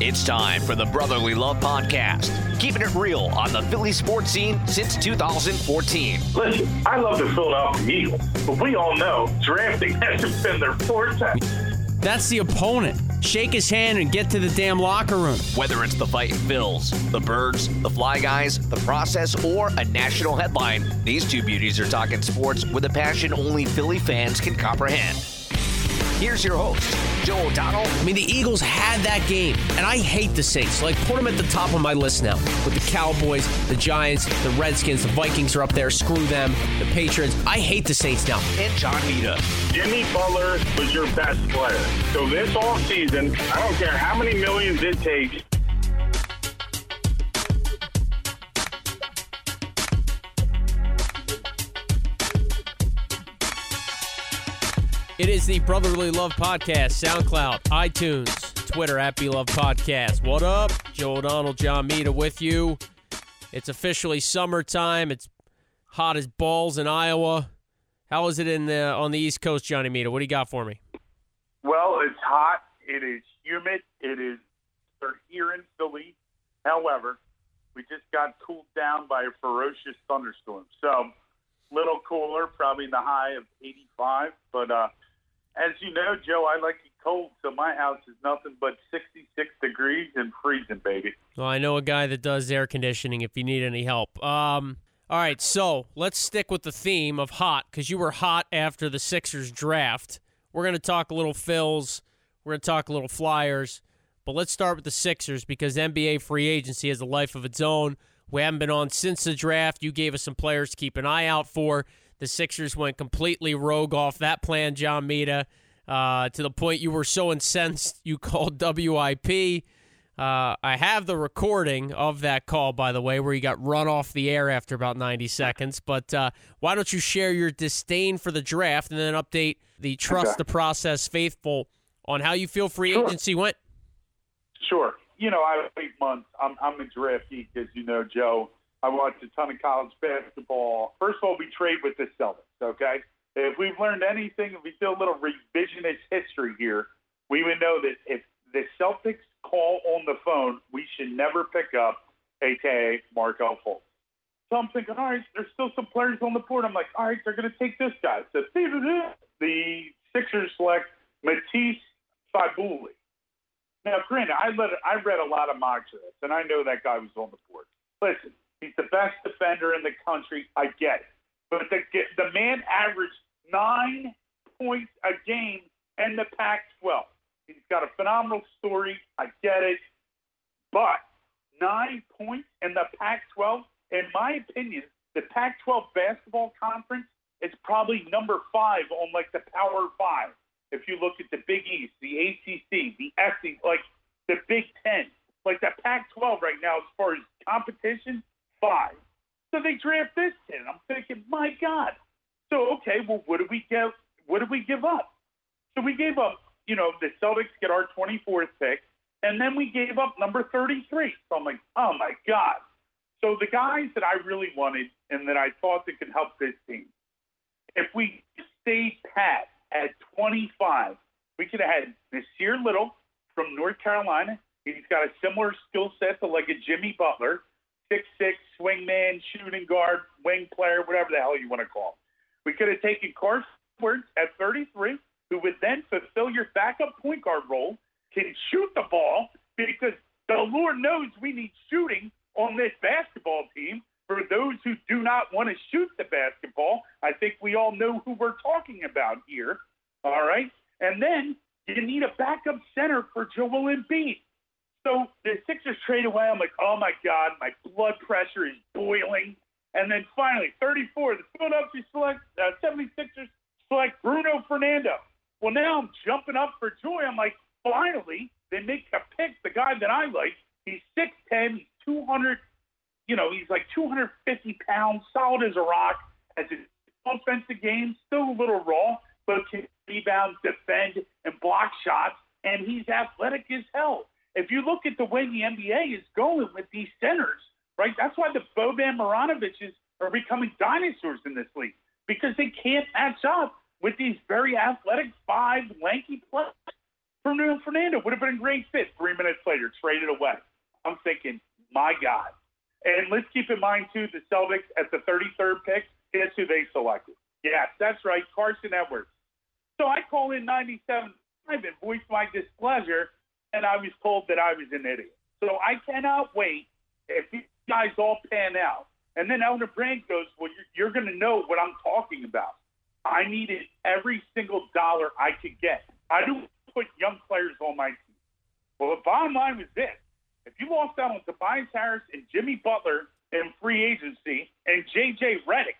It's time for the Brotherly Love Podcast, keeping it real on the Philly sports scene since 2014. Listen, I love the Philadelphia Eagles, but we all know drafting hasn't been their forte. That's the opponent. Shake his hand and get to the damn locker room. Whether it's the Fighting Phils, the Birds, the Fly Guys, the process, or a national headline, these two beauties are talking sports with a passion only Philly fans can comprehend. Here's your host, Joe O'Donnell. I mean, the Eagles had that game, and I hate the Saints. Like, put them at the top of my list now. With the Cowboys, the Giants, the Redskins, the Vikings are up there. Screw them. The Patriots. I hate the Saints now. And John Mita. Jimmy Butler was your best player. So this all season, I don't care how many millions it takes, It is the Brotherly Love Podcast, SoundCloud, iTunes, Twitter at Be Love Podcast. What up? Joe O'Donnell, John Mita with you. It's officially summertime. It's hot as balls in Iowa. How is it in the on the East Coast, Johnny Mita? What do you got for me? Well, it's hot. It is humid. It is here in Philly. However, we just got cooled down by a ferocious thunderstorm. So, little cooler, probably in the high of 85. But uh, as you know, Joe, I like it cold. So my house is nothing but 66 degrees and freezing, baby. Well, I know a guy that does air conditioning. If you need any help. Um. All right, so let's stick with the theme of hot because you were hot after the Sixers draft. We're going to talk a little Phils. We're going to talk a little Flyers. But let's start with the Sixers because NBA free agency has a life of its own. We haven't been on since the draft. You gave us some players to keep an eye out for. The Sixers went completely rogue off that plan, John Mita, uh, to the point you were so incensed you called WIP. Uh, I have the recording of that call, by the way, where you got run off the air after about 90 seconds. But uh, why don't you share your disdain for the draft and then update the trust Okay. the process faithful on how you feel free Sure. agency went? Sure. You know, I have eight months. I'm I'm a draft geek, as you know, Joe. I watch a ton of college basketball. First of all, we trade with the Celtics. Okay, if we've learned anything, if we do a little revisionist history here, we would know that if the Celtics call on the phone, we should never pick up, aka Markelle Fultz. So I'm thinking, all right, there's still some players on the board. I'm like, all right, they're going to take this guy. So the Sixers select Matisse Thybulle. Now, granted, I read, I read a lot of mock drafts, and I know that guy was on the board. Listen, he's the best defender in the country. I get it. But the, the man averaged nine points a game in the Pac 12. He's got a phenomenal story. I get it. But nine points in the Pac 12, in my opinion, the Pac 12 basketball conference is probably number five on like the Power Five. If you look at the Big East, the ACC, the SEC, like the Big Ten, like the Pac 12 right now, as far as competition, five. So they draft this kid. I'm thinking, my God. So, okay, well, what did we give? What did we give up? So we gave up, you know, the Celtics get our 24th pick, and then we gave up number 33. So I'm like, oh my God. So the guys that I really wanted and that I thought that could help this team, if we stayed pat at 25, we could have had Nassir Little from North Carolina. He's got a similar skill set to like a Jimmy Butler, six six swingman, shooting guard, wing player, whatever the hell you want to call. Him. We could have taken Carson Edwards at 33, who would then fulfill your backup point guard role, can shoot the ball because the Lord knows we need shooting on this basketball team. For those who do not want to shoot the basketball, I think we all know who we're talking about here. All right. And then you need a backup center for Joel Embiid. So the Sixers trade away. I'm like, oh my God, my blood pressure is boiling. And then finally, 34, the Philadelphia select, uh, 76ers select Bruno Fernando. Well, now I'm jumping up for joy. I'm like, finally, they make a pick, the guy that I like. He's 6'10, he's 200, you know, he's like 250 pounds, solid as a rock, has an offensive game, still a little raw, but can rebound, defend, and block shots, and he's athletic as hell. If you look at the way the NBA is going with these centers, right, that's why the Boban Marjanoviches are becoming dinosaurs in this league because they can't match up with these very athletic, five lanky players. Bruno Fernando would have been a great fit. Three minutes later, traded away. I'm thinking, my God. And let's keep in mind, too, the Celtics at the 33rd pick, guess who they selected? Yes, that's right, Carson Edwards. So I call in 97 and voiced my displeasure, and I was told that I was an idiot. So I cannot wait if these guys all pan out. And then Elton Brand goes, Well, you're, you're going to know what I'm talking about. I needed every single dollar I could get. I don't put young players on my team. Well, the bottom line was this if you lost out on Tobias Harris and Jimmy Butler in free agency and J.J. Redick,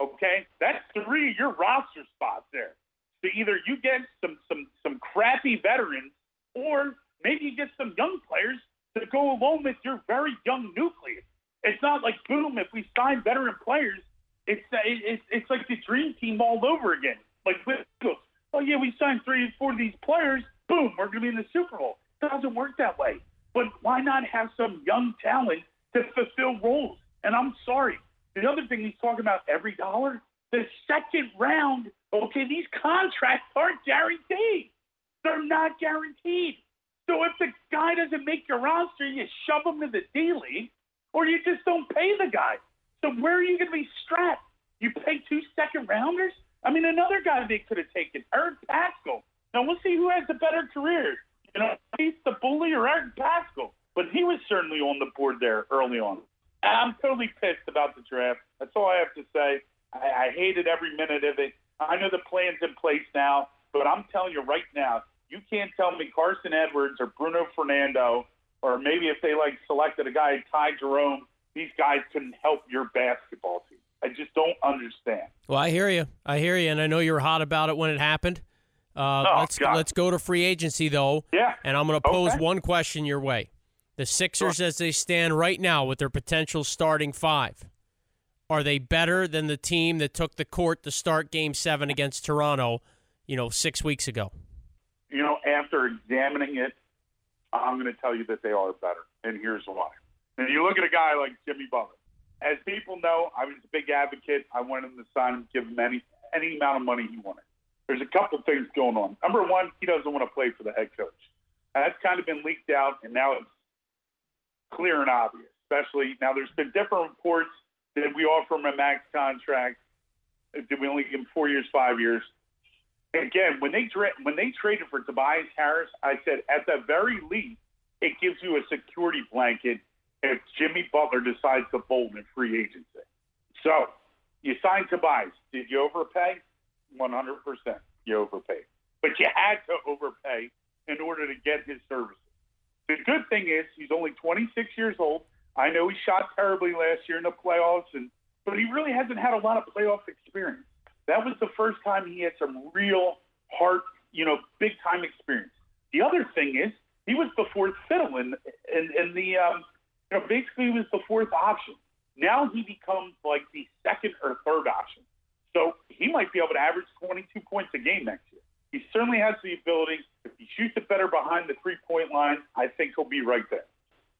okay, that's three of your roster spots there. So either you get some some some crappy veterans, or maybe you get some young players to go along with your very young nucleus. It's not like boom, if we sign veteran players, it's it's it's like the dream team all over again. Like oh yeah, we signed three and four of these players, boom, we're gonna be in the Super Bowl. It doesn't work that way. But why not have some young talent to fulfill roles? And I'm sorry. The other thing he's talking about every dollar, the second round, okay, these contracts aren't guaranteed. They're not guaranteed. So if the guy doesn't make your roster, you shove him to the D League, or you just don't pay the guy. So where are you going to be strapped? You pay two second rounders? I mean, another guy they could have taken, Eric Paschall. Now we'll see who has a better career. You know, he's Thybulle or Eric Paschall. But he was certainly on the board there early on. I'm totally pissed about the draft. That's all I have to say. I, I hated every minute of it. I know the plan's in place now, but I'm telling you right now, you can't tell me Carson Edwards or Bruno Fernando, or maybe if they like selected a guy, Ty Jerome, these guys couldn't help your basketball team. I just don't understand. Well, I hear you. I hear you, and I know you were hot about it when it happened. Uh, oh, let's God. let's go to free agency though. Yeah. And I'm going to pose Okay. one question your way. The Sixers, Sure. as they stand right now, with their potential starting five, are they better than the team that took the court to start Game Seven against Toronto? You know, six weeks ago. You know, after examining it, I'm going to tell you that they are better, and here's why. And you look at a guy like Jimmy Butler. As people know, I was a big advocate. I wanted him to sign him, give him any any amount of money he wanted. There's a couple things going on. Number one, he doesn't want to play for the head coach. That's kind of been leaked out, and now it's clear and obvious. Especially now, there's been different reports. Did we offer him a max contract? Did we only give him four years, five years? Again, when they tra- when they traded for Tobias Harris, I said at the very least, it gives you a security blanket if Jimmy Butler decides to bolt in free agency. So you signed Tobias. Did you overpay? 100% you overpaid. But you had to overpay in order to get his services. The good thing is he's only 26 years old. I know he shot terribly last year in the playoffs, and but he really hasn't had a lot of playoff experience. That was the first time he had some real heart, you know, big time experience. The other thing is he was the fourth fiddle in in, in the um, you know basically was the fourth option. Now he becomes like the second or third option. So he might be able to average 22 points a game next year. He certainly has the ability. If he shoots it better behind the three point line, I think he'll be right there.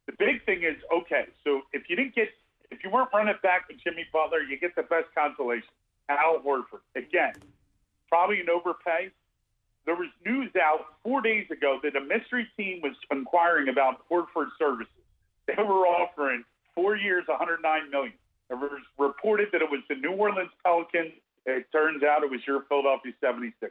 The big thing is okay. So if you didn't get, if you weren't running back with Jimmy Butler, you get the best consolation. Al Horford again, probably an overpay. There was news out four days ago that a mystery team was inquiring about Horford's services. They were offering four years, 109 million. It was reported that it was the New Orleans Pelicans. It turns out it was your Philadelphia 76ers.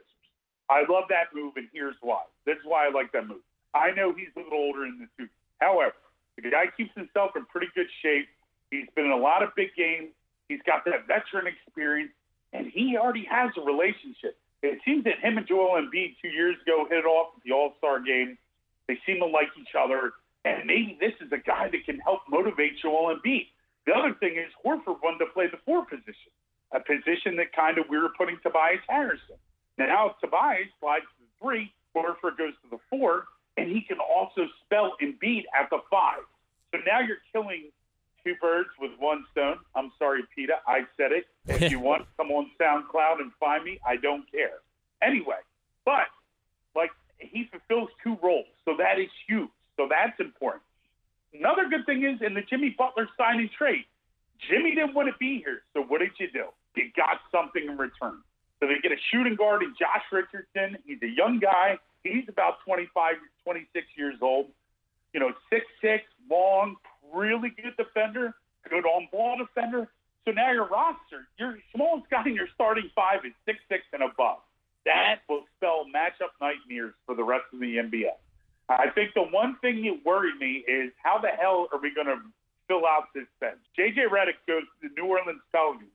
I love that move, and here's why. This is why I like that move. I know he's a little older in the tooth. However, the guy keeps himself in pretty good shape. He's been in a lot of big games. He's got that veteran experience, and he already has a relationship. It seems that him and Joel Embiid two years ago hit it off at the All Star game. They seem to like each other, and maybe this is a guy that can help motivate Joel Embiid. The other thing is Horford wanted to play the four position, a position that kind of we were putting Tobias Harrison. Now Tobias slides to the three, Horford goes to the four, and he can also spell Embiid at the five. So now you're killing two birds with one stone. I'm sorry, Peter, I said it. If you want, come on SoundCloud and find me. I don't care. Anyway, but like he fulfills two roles, so that is huge. So that's important. Another good thing is in the Jimmy Butler signing trade, Jimmy didn't want to be here. So what did you do? You got something in return. So they get a shooting guard in Josh Richardson. He's a young guy. He's about 25, 26 years old. You know, six six, long, really good defender, good on ball defender. So now your roster, your smallest guy in your starting five is six six and above. That will spell matchup nightmares for the rest of the NBA. I think the one thing that worried me is how the hell are we going to fill out this bench? JJ Redick goes to the New Orleans Pelicans.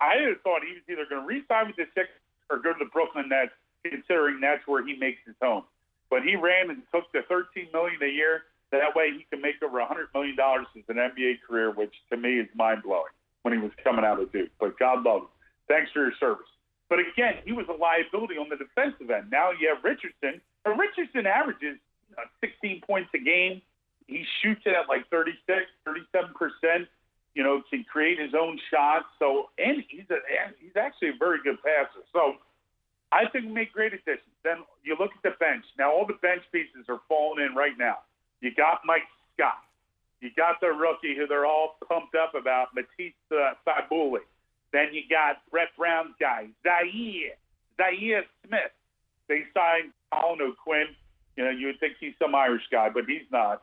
I thought he was either going to re-sign with the Sixers or go to the Brooklyn Nets, considering that's where he makes his home. But he ran and took the 13 million a year. That way, he can make over 100 million dollars as an NBA career, which to me is mind blowing when he was coming out of Duke. But God love him. Thanks for your service. But again, he was a liability on the defensive end. Now you have Richardson. And Richardson averages uh, 16 points a game. He shoots it at like 36, 37 percent. You know, can create his own shots. So, and he's a, he's actually a very good passer. So, I think we make great additions. Then you look at the bench. Now, all the bench pieces are falling in right now. You got Mike Scott. You got the rookie who they're all pumped up about, Matisse uh, Thybulle. Then you got Brett Brown's guy, Zhaire, Zhaire Smith. They signed Colin O'Quinn. You know, you would think he's some Irish guy, but he's not.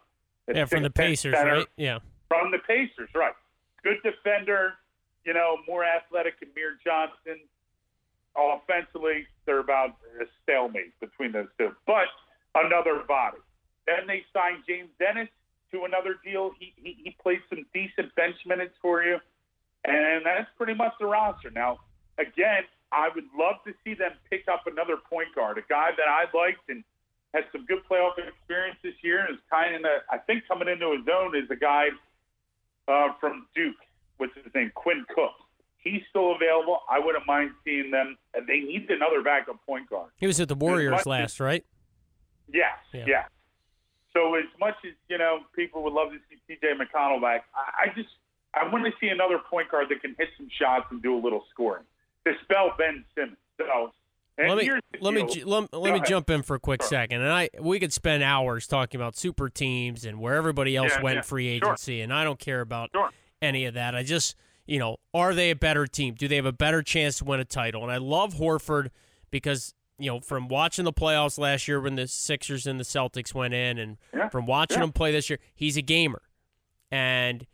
yeah, from the Pacers, center. right? Yeah. From the Pacers, right. Good defender, you know, more athletic than Amir Johnson. Offensively, they're about a stalemate between those two. But another body. Then they signed James Dennis to another deal. He, he, he played some decent bench minutes for you. And that's pretty much the roster. Now, again, I would love to see them pick up another point guard, a guy that I liked and has some good playoff experience this year. And is kind of, I think, coming into his own is a guy uh, from Duke. What's his name? Quinn Cook. He's still available. I wouldn't mind seeing them. And they need another backup point guard. He was at the Warriors last, right? Yes. Yeah. yeah. So as much as you know, people would love to see T.J. McConnell back. I, I just I want to see another point guard that can hit some shots and do a little scoring. To spell Ben Simmons. So let me let me let, let me jump in for a quick sure. second, and I we could spend hours talking about super teams and where everybody else yeah, went yeah. free agency, sure. and I don't care about sure. any of that. I just you know, are they a better team? Do they have a better chance to win a title? And I love Horford because you know from watching the playoffs last year when the Sixers and the Celtics went in, and yeah. from watching him play this year, he's a gamer, and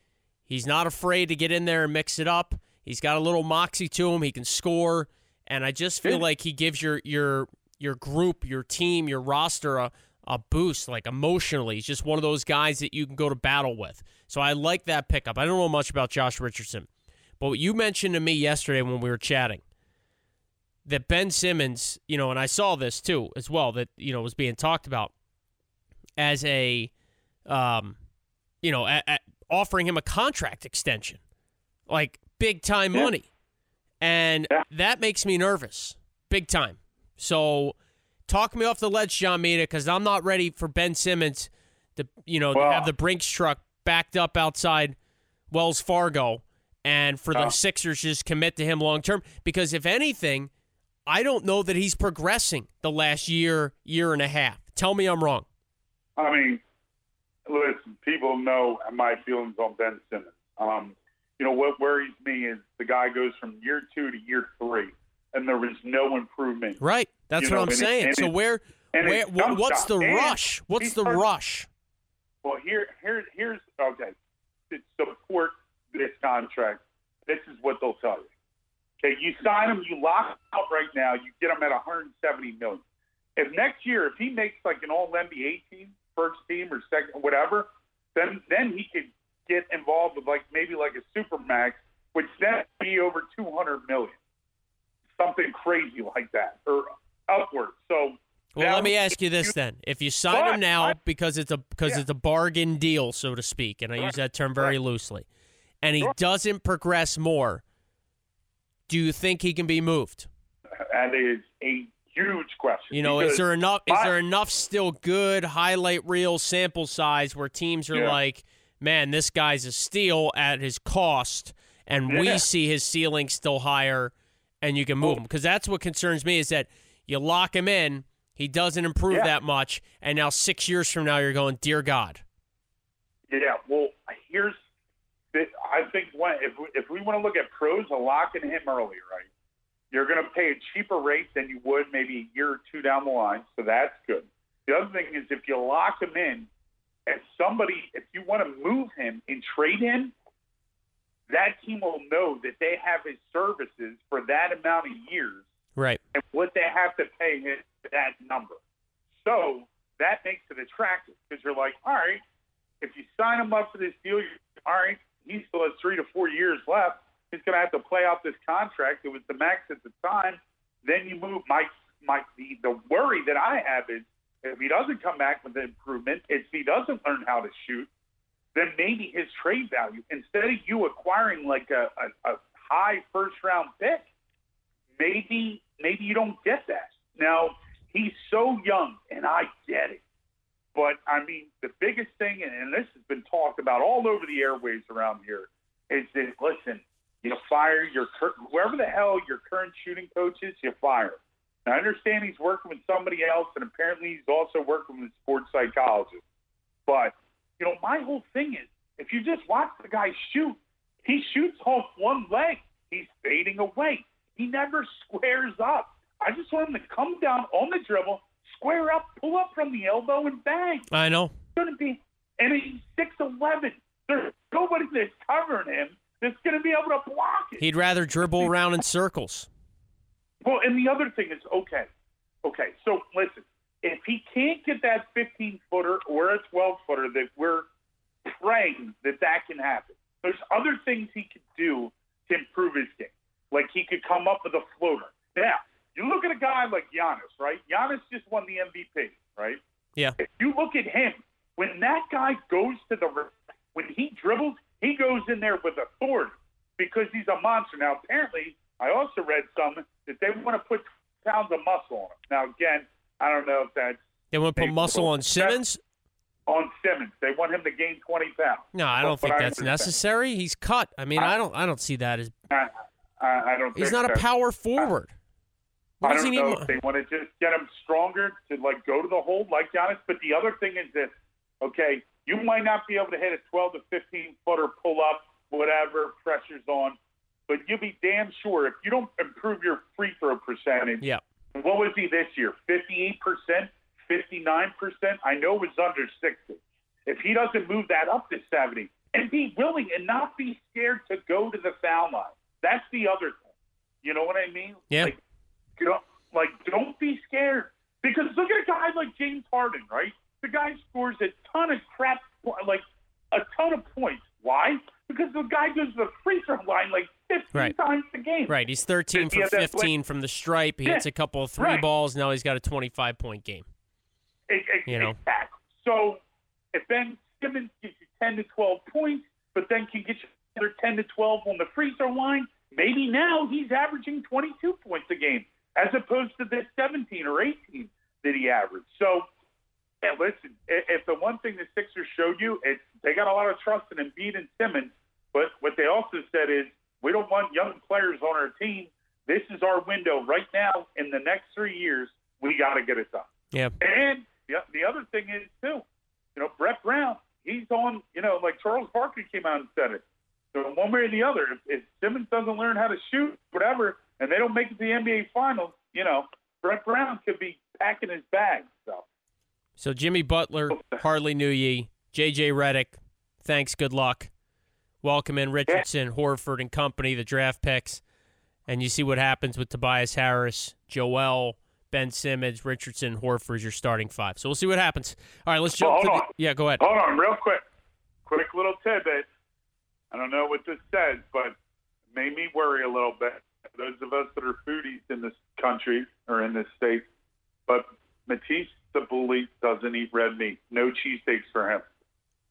he's not afraid to get in there and mix it up. He's got a little moxie to him. He can score and I just feel like he gives your your your group, your team, your roster a a boost, like emotionally. He's just one of those guys that you can go to battle with. So I like that pickup. I don't know much about Josh Richardson, but what you mentioned to me yesterday when we were chatting that Ben Simmons, you know, and I saw this too as well that you know was being talked about as a, um, you know, a, a, offering him a contract extension, like big time yeah. money. And yeah. that makes me nervous, big time. So, talk me off the ledge, John Mita, because I'm not ready for Ben Simmons to, you know, well, to have the Brinks truck backed up outside Wells Fargo, and for the uh, Sixers just commit to him long term. Because if anything, I don't know that he's progressing the last year, year and a half. Tell me I'm wrong. I mean, listen, people know my feelings on Ben Simmons. Um, you know, what worries me is the guy goes from year two to year three, and there was no improvement. Right. That's you what know, I'm and saying. It, so where, where, what, what's the and rush? What's the started, rush? Well, here, here, here's okay. To support this contract, this is what they'll tell you. Okay, you sign him, you lock out right now, you get him at 170 million. If next year, if he makes like an All NBA team, first team or second, whatever, then then he could get involved with like maybe like a super max, which then be over 200 million, something crazy like that, or upwards. So. Well, let me ask you this then: If you sign him now because it's a because yeah. it's a bargain deal, so to speak, and I use that term very loosely, and he doesn't progress more, do you think he can be moved? That is a huge question. You know, is there enough? Is there enough still good highlight reel sample size where teams are yeah. like, man, this guy's a steal at his cost, and yeah. we see his ceiling still higher, and you can move oh. him because that's what concerns me is that you lock him in, he doesn't improve yeah. that much, and now six years from now you're going, dear God. Yeah, well, here's I think when, if we, if we want to look at pros of locking him early, right? You're going to pay a cheaper rate than you would maybe a year or two down the line, so that's good. The other thing is if you lock him in, if somebody, if you want to move him and trade him, that team will know that they have his services for that amount of years Right. and what they have to pay him for that number. So that makes it attractive because you're like, all right, if you sign him up for this deal, you're, all right, he still has three to four years left. He's going to have to play out this contract. It was the max at the time. Then you move. My my the, the worry that I have is if he doesn't come back with an improvement, if he doesn't learn how to shoot, then maybe his trade value instead of you acquiring like a, a, a high first round pick, maybe maybe you don't get that. Now he's so young, and I get it. But I mean, the biggest thing, and this has been talked about all over the airways around here, is that listen, you fire your whoever the hell your current shooting coach is, you fire. Now, I understand he's working with somebody else, and apparently he's also working with a sports psychologist. But you know, my whole thing is, if you just watch the guy shoot, he shoots off one leg. He's fading away. He never squares up. I just want him to come down on the dribble, square up, pull up from the elbow, and bang. I know. It's going to be, and he's six eleven. There's nobody that's covering him that's going to be able to block it. He'd rather dribble around in circles. Well, and the other thing is, okay, okay. So listen, if he can't get that 15 footer or a 12 footer, that we're praying that that can happen. There's other things he could do to improve his game. Like he could come up with a floater. Now, you look at a guy like Giannis, right? Giannis just won the MVP, right? Yeah. If you look at him, when that guy goes to the when he dribbles, he goes in there with authority because he's a monster. Now, apparently, I also read some that they want to put pounds of muscle on him. Now, again, I don't know if that's They want to put muscle on Simmons? on Simmons. They want him to gain 20 pounds. No, I don't But think I that's necessary. He's cut. I mean, I don't. I don't see that as. I, I, I don't. He's not a power forward. What I don't know if they want to just get him stronger to like go to the hole like Giannis. But the other thing is this: okay, you might not be able to hit a 12 to 15 footer pull up, whatever pressure's on, but you'll be damn sure if you don't improve your free throw percentage. Yeah. What was he this year? 58 percent, 59 percent. I know it was under 60. If he doesn't move that up to 70 and be willing and not be scared to go to the foul line, that's the other thing. You know what I mean? Yeah. Like, you know, like don't be scared because look at a guy like James Harden, right? The guy scores a ton of crap, like a ton of points. Why? Because the guy goes to the free throw line like 15 Right. times a game. Right. He's 13 Yeah, from 15 from the stripe. He Yeah, hits a couple of three right. balls. Now he's got a 25 point game. E- e- You know. Exactly. So if Ben Simmons gets you 10 to 12 points, but then can get you another 10 to 12 on the free throw line, maybe now he's averaging 22 points a game as opposed to the 17 or 18 that he averaged. So, and listen, if the one thing the Sixers showed you, it's they got a lot of trust in Embiid and Simmons, but what they also said is we don't want young players on our team. This is our window right now. In the next three years, we got to get it done. Yeah. And the, the other thing is too, you know, Brett Brown, he's on, you know, like Charles Barkley came out and said it. So one way or the other, if, if Simmons doesn't learn how to shoot, whatever, and they don't make it to the NBA Finals, you know, Brett Brown could be packing his bag. So So Jimmy Butler hardly knew ye. J.J. Redick, thanks. Good luck. Welcome in Richardson, Horford, and company, the draft picks, and you see what happens with Tobias Harris, Joel, Ben Simmons, Richardson, Horford, your starting five. So we'll see what happens. All right, let's jump Well, hold the. Yeah, go ahead. hold on, real quick, quick little tidbit. I don't know what this says, but it made me worry a little bit. Those of us that are foodies in this country or in this state, but Matisse Thybulle doesn't eat red meat. No cheesesteaks for him.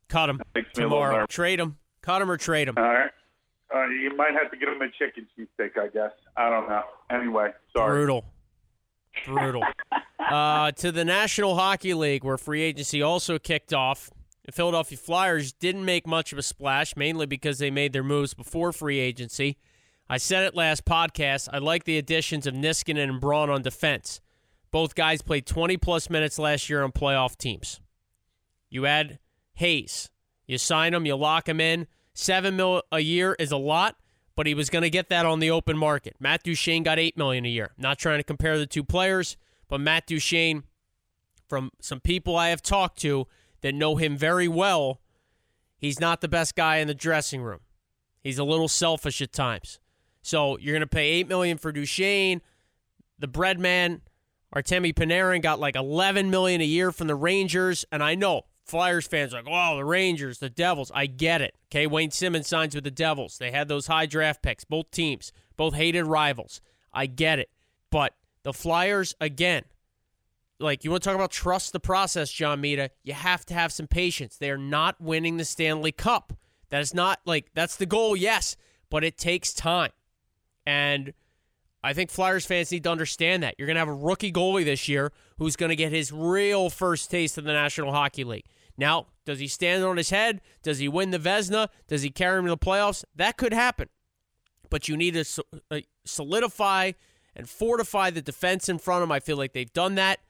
Cut him Makes me a little tomorrow. Trade him. Cut him or trade him. All right. Uh, you might have to get him a chicken cheesesteak, I guess. I don't know. Anyway, sorry. Brutal. Brutal. uh, to the National Hockey League, where free agency also kicked off. The Philadelphia Flyers didn't make much of a splash, mainly because they made their moves before free agency. I said it last podcast. I like the additions of Niskanen and Braun on defense. Both guys played 20 plus minutes last year on playoff teams. You add Hayes. You sign him, you lock him in. Seven mil a year is a lot, but he was going to get that on the open market. Matt Duchene got eight million a year. Not trying to compare the two players, but Matt Duchene from some people I have talked to that know him very well, he's not the best guy in the dressing room. He's a little selfish at times. So you're going to pay eight million for Duchene, the bread man, Artemi Panarin got like 11 million a year from the Rangers, and I know Flyers fans like, "Oh, the Rangers, the Devils." I get it. Okay, Wayne Simmonds signs with the Devils. They had those high draft picks. Both teams, both hated rivals. I get it, but the Flyers again. Like you want to talk about trust the process, John Mita. You have to have some patience. They are not winning the Stanley Cup. That is not like that's the goal, yes, but it takes time. And I think Flyers fans need to understand that. You're going to have a rookie goalie this year who's going to get his real first taste of the National Hockey League. Now, does he stand on his head? Does he win the Vezina? Does he carry him to the playoffs? That could happen. But you need to uh, solidify and fortify the defense in front of him. I feel like they've done that.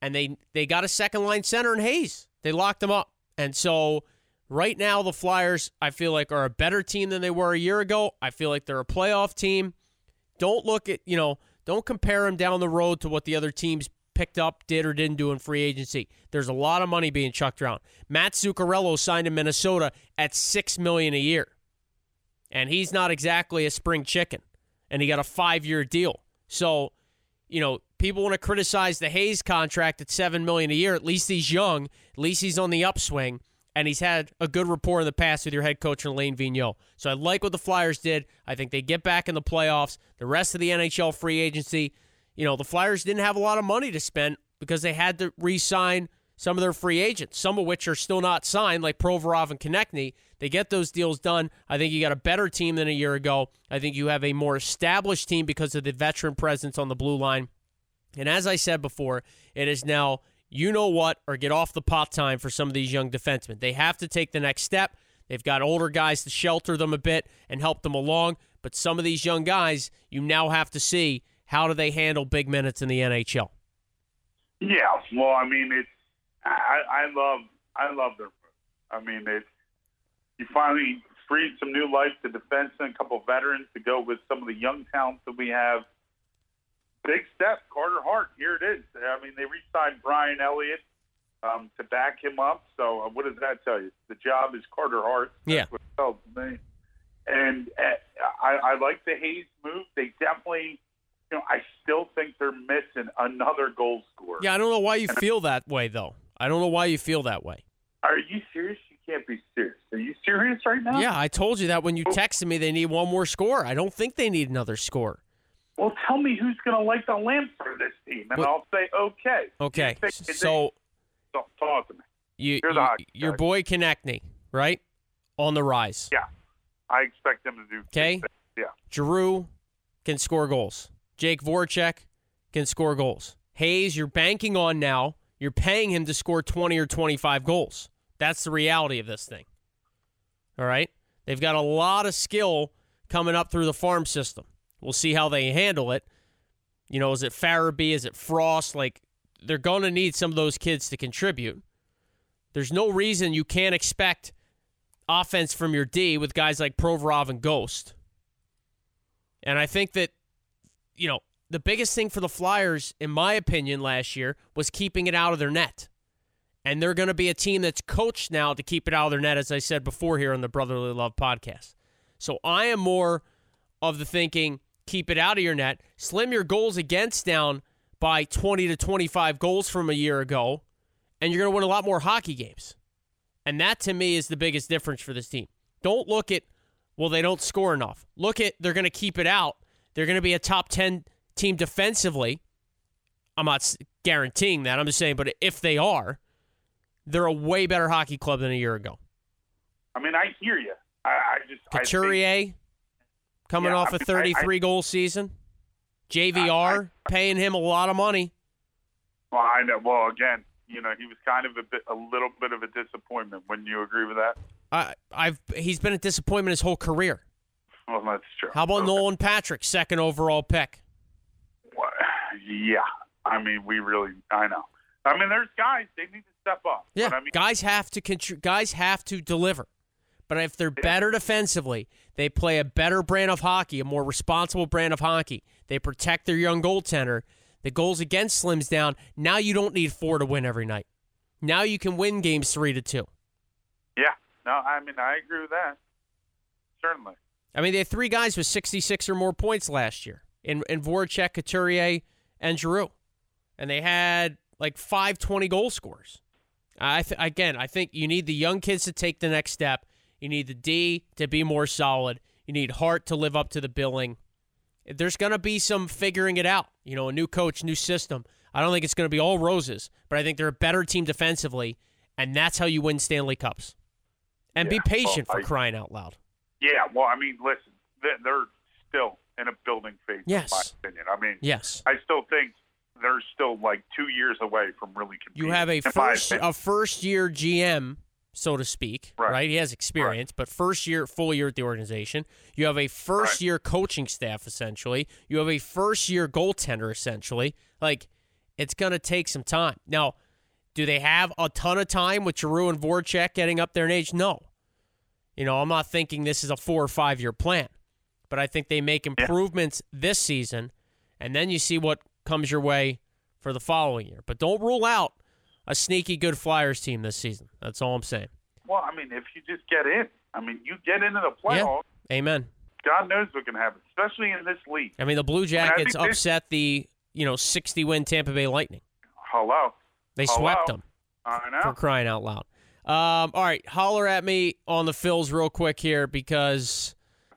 And they, they got a second line center in Hayes. They locked him up. And so right now, the Flyers, I feel like, are a better team than they were a year ago. I feel like they're a playoff team. Don't look at, you know, don't compare him down the road to what the other teams picked up, did, or didn't do in free agency. There's a lot of money being chucked around. Mats Zuccarello signed in Minnesota at six million a year. And he's not exactly a spring chicken. And he got a five year deal. So, you know, people want to criticize the Hayes contract at seven million a year. At least he's young. At least he's on the upswing and he's had a good rapport in the past with your head coach Alain Vigneault. So I like what the Flyers did. I think they get back in the playoffs. The rest of the NHL free agency, you know, the Flyers didn't have a lot of money to spend because they had to re-sign some of their free agents, some of which are still not signed, like Provorov and Konecny. They get those deals done. I think you got a better team than a year ago. I think you have a more established team because of the veteran presence on the blue line. And as I said before, it is now you know what, or get off the pot time for some of these young defensemen. They have to take the next step. They've got older guys to shelter them a bit and help them along. But some of these young guys, you now have to see how do they handle big minutes in the NHL. Yeah, well, I mean, it's I, I love I love their. I mean, it's you finally freed some new life to defense and a couple veterans to go with some of the young talents that we have big step. Carter Hart, here it is. I mean, they re-signed Brian Elliott um, to back him up. So uh, what does that tell you? The job is Carter Hart. Yeah. what it tells me. And uh, I, I like the Hayes move. They definitely, you know, I still think they're missing another goal scorer. Yeah, I don't know why you and feel that way, though. I don't know why you feel that way. Are you serious? You can't be serious. Are you serious right now? Yeah, I told you that when you oh. texted me they need one more score. I don't think they need another score well, tell me who's going to light the lamp for this team, and I'll say okay. Okay, so don't talk to me. You, you your boy Konecny, right, on the rise. Yeah, I expect him to do. Okay. Yeah. Giroux can score goals. Jake Voracek can score goals. Hayes, you're banking on now. You're paying him to score 20 or 25 goals. That's the reality of this thing. All right? They've got a lot of skill coming up through the farm system. We'll see how they handle it. You know, is it Farabee? Is it Frost? Like, they're going to need some of those kids to contribute. There's no reason you can't expect offense from your D with guys like Provorov and Ghost. And I think that, you know, the biggest thing for the Flyers, in my opinion, last year was keeping it out of their net. And they're going to be a team that's coached now to keep it out of their net, as I said before here on the Brotherly Love podcast. So I am more of the thinking keep it out of your net, slim your goals against down by 20 to 25 goals from a year ago, and you're going to win a lot more hockey games. And that to me is the biggest difference for this team. Don't look at, well, they don't score enough. Look at, they're going to keep it out. They're going to be a top 10 team defensively. I'm not guaranteeing that. I'm just saying, but if they are, they're a way better hockey club than a year ago. I mean, I hear you. I, I just Couturier, I think, coming yeah, off a 33 I, goal season. JVR I, paying him a lot of money. Well, I know. Well, again, you know, he was kind of a bit, a little bit of a disappointment. Wouldn't you agree with that? I, I've he's been a disappointment his whole career. Well, that's true. How about okay. Nolan Patrick, second overall pick? Well, yeah, I mean, we really, I know. I mean, there's guys they need to step up. Yeah, I mean, guys have to contr- guys have to deliver. But if they're better defensively, they play a better brand of hockey, a more responsible brand of hockey. They protect their young goaltender. The goals against slims down. Now you don't need four to win every night. Now you can win games three to two. Yeah, no, I mean I agree with that. Certainly. I mean, they had three guys with 66 or more points last year in, in Voracek, Couturier, and Giroux. And they had like five 20 goal scores. I th- again, I think you need the young kids to take the next step. You need the D to be more solid. You need Hart to live up to the billing. There's going to be some figuring it out. You know, a new coach, new system. I don't think it's going to be all roses, but I think they're a better team defensively, and that's how you win Stanley Cups. And Yeah, be patient well, for I- crying out loud. Yeah, well, I mean, listen, they- they're still in a building phase, Yes. in my opinion. I mean, Yes. I still think they're still like two years away from really competing. You have a first a first year GM, so to speak, right? Right. He has experience, but first year full year at the organization. You have a first Right. year coaching staff essentially. You have a first year goaltender essentially. Like it's going to take some time. Now, do they have a ton of time with Giroux and Voracek getting up there in age? No. You know, I'm not thinking this is a 4 or 5 year plan. But I think they make improvements this season and then you see what comes your way for the following year. But don't rule out a sneaky good Flyers team this season. That's all I'm saying. Well, I mean, if you just get in, I mean, you get into the playoffs. Amen. God knows what can happen, especially in this league. I mean, the Blue I Jackets think this- upset the you know 60 win Tampa Bay Lightning. Hello, They Hello? swept them I know. for crying out loud. Um, all right, holler at me on the Phils real quick here because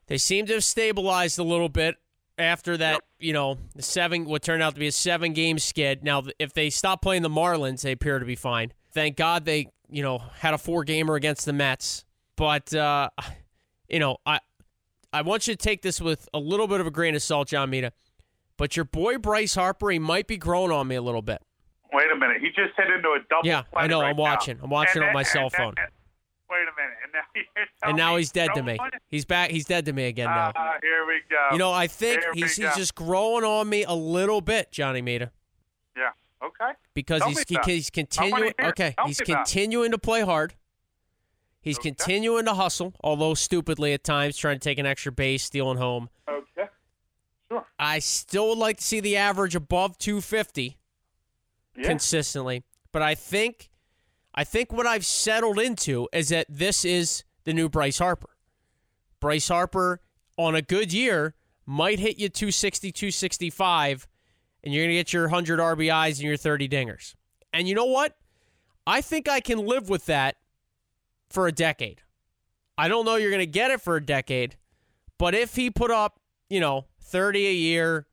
they seem to have stabilized a little bit after that. Yep. You know, the seven what turned out to be a seven game skid. Now, if they stop playing the Marlins, they appear to be fine. Thank God they you know had a four gamer against the Mets, but uh, you know I I want you to take this with a little bit of a grain of salt, John Mita. But your boy Bryce Harper, he might be growing on me a little bit. Wait a minute, he just hit into a double. Yeah, I know, Right I'm now. watching. I'm watching And on my cell and phone. Wait a minute, and now, and now he's dead to me. one- He's back. He's dead to me again now. Ah, here we go. you know, I think Here he's he's just growing on me a little bit, Johnny Mita, yeah. Okay. because Tell he's he, he's continuing. Okay, Tell he's me about it. continuing to play hard. He's Okay. continuing to hustle, although stupidly at times, trying to take an extra base, stealing home. Okay. Sure. I still would like to see the average above 250 Yeah. consistently, but I think I think what I've settled into is that this is the new Bryce Harper. Bryce Harper on a good year might hit you 260, 265, and you're going to get your 100 RBIs and your 30 dingers. And you know what? I think I can live with that for a decade. I don't know you're going to get it for a decade, but if he put up, you know, 30 a year,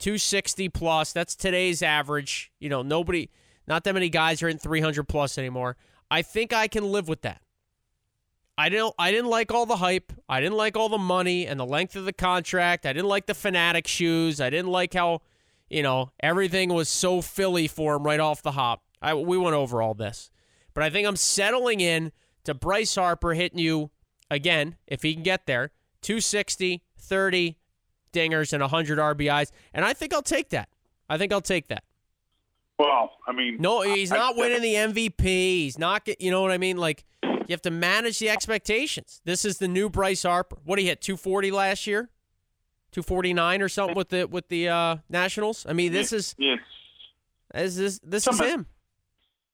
260 plus, that's today's average. You know, nobody, not that many guys are in 300 plus anymore. I think I can live with that. I didn't I didn't like all the hype. I didn't like all the money and the length of the contract. I didn't like the Phanatic shoes. I didn't like how, you know, everything was so Philly for him right off the hop. I, we went over all this. But I think I'm settling in to Bryce Harper hitting you again, if he can get there, 260, 30 dingers and 100 RBIs. And I think I'll take that. I think I'll take that. Well, I mean, No, he's I- not winning the MVP. He's not get, you know what I mean? Like you have to manage the expectations. This is the new Bryce Harper. What did he hit 240 last year? 249 or something with the with the uh, Nationals? I mean, this is this is this is Some- him.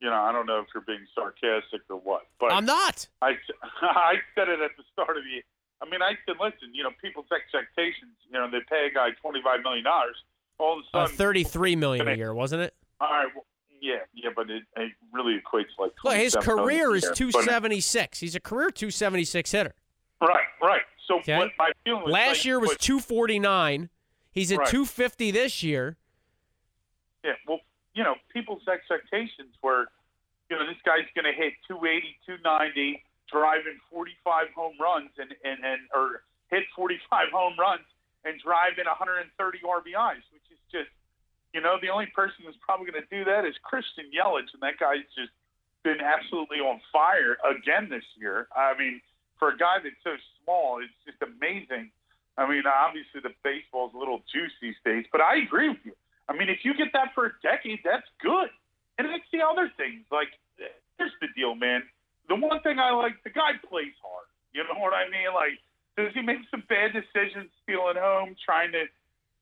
you know, I don't know if you're being sarcastic or what, but I'm not. I, I said it at the start of the. I mean, I said, listen, you know, people's expectations. You know, they pay a guy twenty five million dollars. All of a Uh, sudden, 33 million a year, wasn't it? All right, well, yeah, yeah, but it, it really equates like. Look, his career is 276. He's a career 276 hitter. right, right. So Okay. what my feeling Last like, year was was- 249. He's at Right. 250 this year. Yeah, well, you know, people's expectations were, you know, this guy's going to hit 280, 290, driving 45 home runs and, and, and or hit 45 home runs and drive in 130 RBIs, which is just, you know, the only person who's probably going to do that is Christian Yelich, and that guy's just been absolutely on fire again this year. I mean, for a guy that's so small, it's just amazing. I mean, obviously the baseball's a little juicy these days, but I agree with you. I mean, if you get that for a decade, that's good. And it's the other things. Like, here's the deal, man. The one thing I like, the guy plays hard. You know what I mean? Like, does he make some bad decisions stealing home, trying to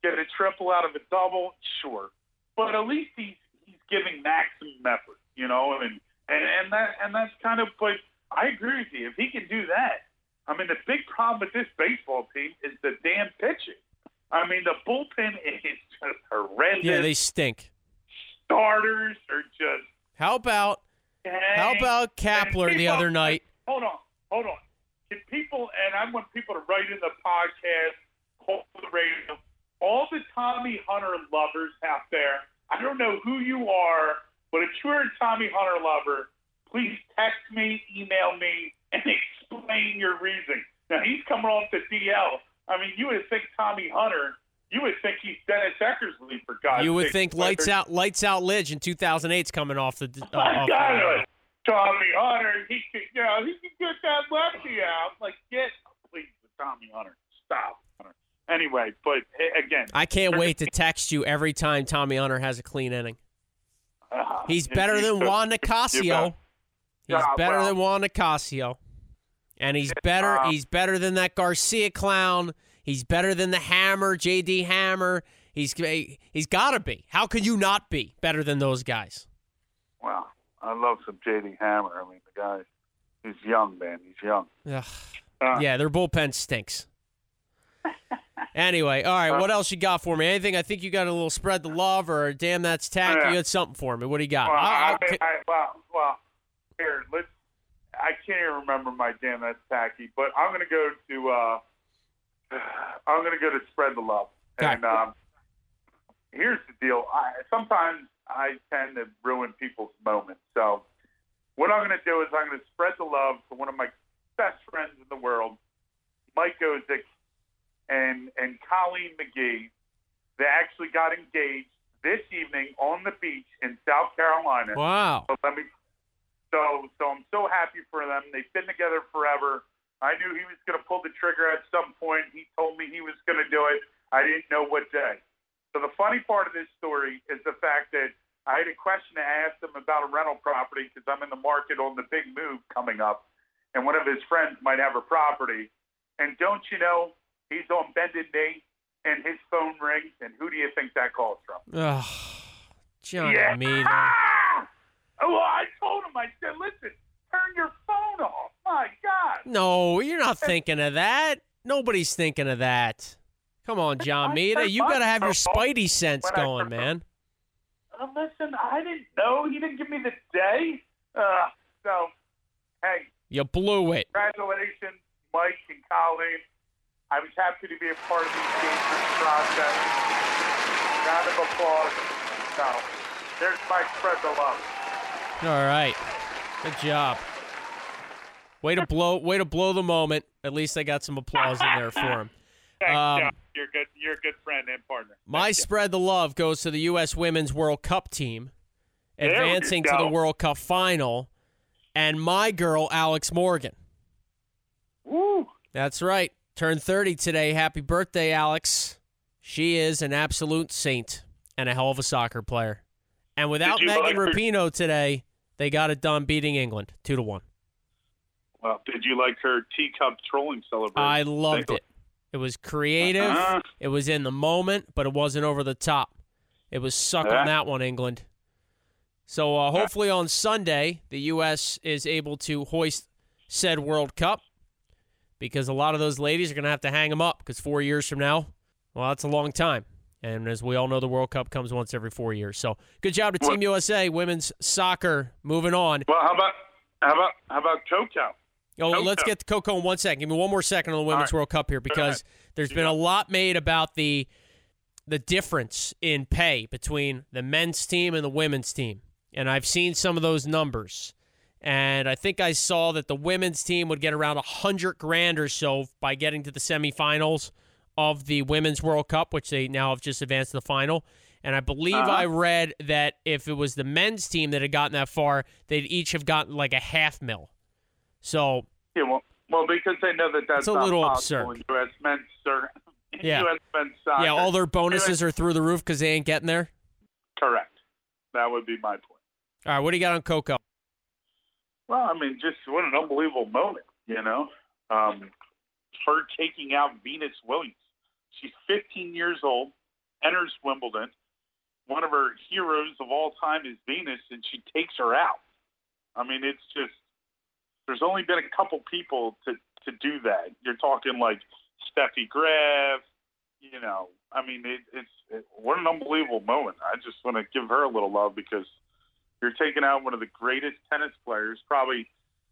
get a triple out of a double? Sure. but at least he's he's giving maximum effort, you know, and and and that and that's kind of. But I agree with you. If he can do that, I mean, the big problem with this baseball team is the damn pitching. I mean, the bullpen is just horrendous. Yeah, they stink. Starters are just. How about how about Kapler the other night? Hold on, hold on. Can people and I want people to write in the podcast, call the radio, all the Tommy Hunter lovers out there. I don't know who you are, but if you're a Tommy Hunter lover, please text me, email me, and explain your reason. Now he's coming off the DL. I mean, you would think Tommy Hunter. You would think he's Dennis Eckersley for God's sake. You would sake. think lights out, lights out, Lidge in 2008's coming off the. Uh, My off the- Tommy Hunter, he could, you know, he could get that lefty out. Like, get please, Tommy Hunter, stop. Hunter. Anyway, but eh, again, I can't wait to text you every time Tommy Hunter has a clean inning. uh, He's better than Juan Nicasio. He's Yeah, better well- than Juan Nicasio. And he's better uh, he's better than that Garcia clown. He's better than the Hammer, JD Hammer. He's he's got to be. How could you not be better than those guys? Well, I love some JD Hammer. I mean, the guy, he's young, man. He's young. Uh, Yeah, their bullpen stinks. Anyway, all right, Uh, what else you got for me? Anything? I think you got a little spread the love or damn that's tacky. Yeah. You had something for me. What do you got? Well, I- I, I- I, well, well, here, let's. I can't even remember my damn that's tacky, but I'm gonna go to. uh I'm gonna go to spread the love, Okay. and um, here's the deal. I, sometimes I tend to ruin people's moments. So what I'm gonna do is I'm gonna spread the love to one of my best friends in the world, Mike Ozick, and and Colleen McGee. They actually got engaged this evening on the beach in South Carolina. wow. So let me. So so I'm so happy for them. They've been together forever. I knew he was going to pull the trigger at some point. He told me he was going to do it. I didn't know what day. So the funny part of this story is the fact that I had a question to ask him about a rental property because I'm in the market on the big move coming up, and one of his friends might have a property. And don't you know, he's on bended knee, and his phone rings, and who do you think that calls from? Ugh. Johnny Yeah. Ah! Well, I told him, I said, listen, turn your phone off. My God. No, you're not thinking of that. Nobody's thinking of that. Come on, John Maida. You got to have your spidey sense going, man. Uh, listen, I didn't know. He didn't give me the day. Uh, so, hey, You blew it. congratulations, Mike and Colleen. I was happy to be a part of the engagement process. Round of applause. So, there's my spread the love. All right. Good job. Way to blow way to blow the moment. At least I got some applause in there for him. Thanks, Um, You're good. You're a good friend and partner. My spread the love goes to the US Women's World Cup team advancing to the. World Cup final and my girl Alex Morgan. Woo. That's right. Turned 30 today. Happy birthday, Alex. She is an absolute saint and a hell of a soccer player. And without Megan like her- Rapinoe today, they got it done beating England 2 to 1. Well, did you like her teacup trolling celebration? I loved it. It was creative. Uh-huh. It was in the moment, but it wasn't over the top. It was suck Yeah. on that one, England. So uh, hopefully on Sunday, the U.S. is able to hoist said World Cup because a lot of those ladies are going to have to hang them up because four years from now, well, that's a long time. And as we all know, the World Cup comes once every four years. So good job to Team USA, women's soccer. Moving on. Well, how about how about how about Coco? Oh, Coco. let's get to Coco in one second. Give me one more second on the Women's right. World Cup here because there's been a lot made about the the difference in pay between the men's team and the women's team. And I've seen some of those numbers. And I think I saw that the women's team would get around a hundred grand or so by getting to the semifinals of the Women's World Cup, which they now have just advanced to the final. And I believe Uh-huh. I read that if it was the men's team that had gotten that far, they'd each have gotten like a half mil. So Yeah, well, well, because they know that that's It's a little absurd. U.S. men's in Yeah. U.S. men's soccer. Yeah, all their bonuses are through the roof because they ain't getting there. correct. That would be my point. All right, what do you got on Coco? Well, I mean, just what an unbelievable moment, you know. Um, her taking out Venus Williams. She's 15 years old, enters Wimbledon. one of her heroes of all time is Venus, and she takes her out. I mean, it's just there's only been a couple people to to do that. You're talking like Steffi Graf, you know. I mean, it, it's it, what an unbelievable moment. I just want to give her a little love because you're taking out one of the greatest tennis players, probably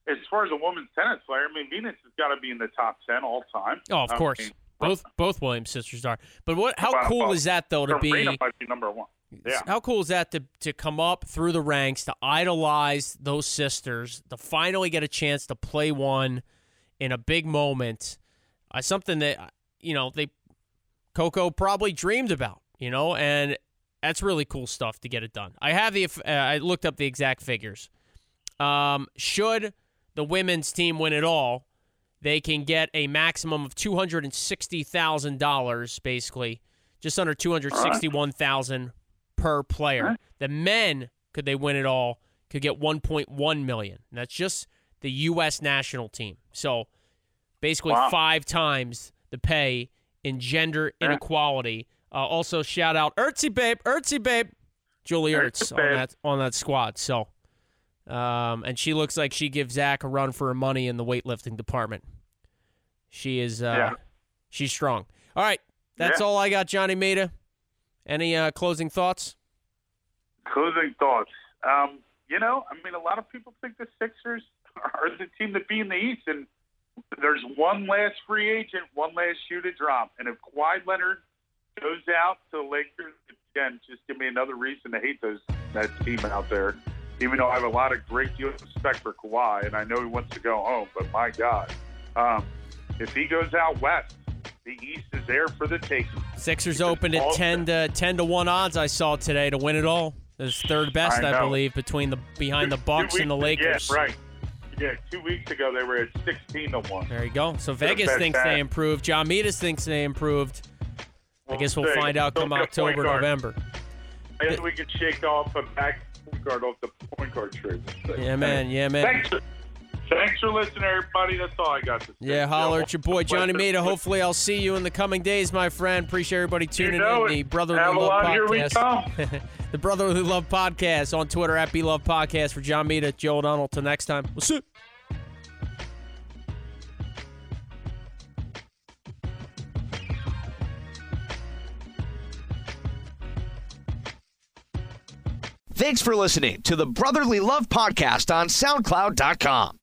as far as a woman's tennis player. I mean, Venus has got to be in the top ten all time. Oh, of course. mean, both both Williams sisters are. But what? How Well, cool well, is that though to Serena be? be number one. Yeah. How cool is that to to come up through the ranks, to idolize those sisters, to finally get a chance to play one in a big moment, uh, something that you know they Coco probably dreamed about, you know, and that's really cool stuff to get it done. I have the uh, I looked up the exact figures. Um, should the women's team win it all, they can get a maximum of two hundred and sixty thousand dollars, basically, just under two hundred sixty-one thousand per player. The men, could they win it all, could get one point one million. And that's just the U.S. national team. So basically, Wow. five times the pay in gender Yeah. Uh, also, shout out Ertzy babe, Ertzy babe, Julie Ertz on that on that squad. So. Um, and she looks like she gives Zach a run for her money in the weightlifting department. She is, uh, Yeah. she's strong. All right, that's Yeah. all I got, Johnny Maida. Any uh, closing thoughts? Closing thoughts. Um, you know, I mean, a lot of people think the Sixers are the team to be in the East, and there's one last free agent, one last shoe to drop. And if Kawhi Leonard goes out to the Lakers, again, just give me another reason to hate those that team out there. Even though I have a lot of great deal of respect for Kawhi, and I know he wants to go home, but my God, um, if he goes out west, the East is there for the taking. Sixers opened at ten to ten to one odds. I saw today to win it all. It's third best, I, I believe, between the behind the Two- two Bucks and the Lakers. Yeah, right. Yeah, two weeks ago they were at sixteen to one. There you go. So Vegas thinks that. they improved. John Metis thinks they improved. I guess we'll find out come get a point October. November. Maybe we could shake off a back point guard off the point guard trade. Yeah, man. Yeah, man. Thanks. For, thanks for listening, everybody. That's all I got to say. Yeah, holler at your boy Johnny. Maida. Hopefully, I'll see you in the coming days, my friend. Appreciate everybody tuning know in. it. The Brotherly Love lot. Here we Podcast. the Brotherly Love Podcast on Twitter at Be Love Podcast for John Maida, Joe O'Donnell. Till next time, we'll see. Thanks for listening to the Brotherly Love Podcast on SoundCloud.com.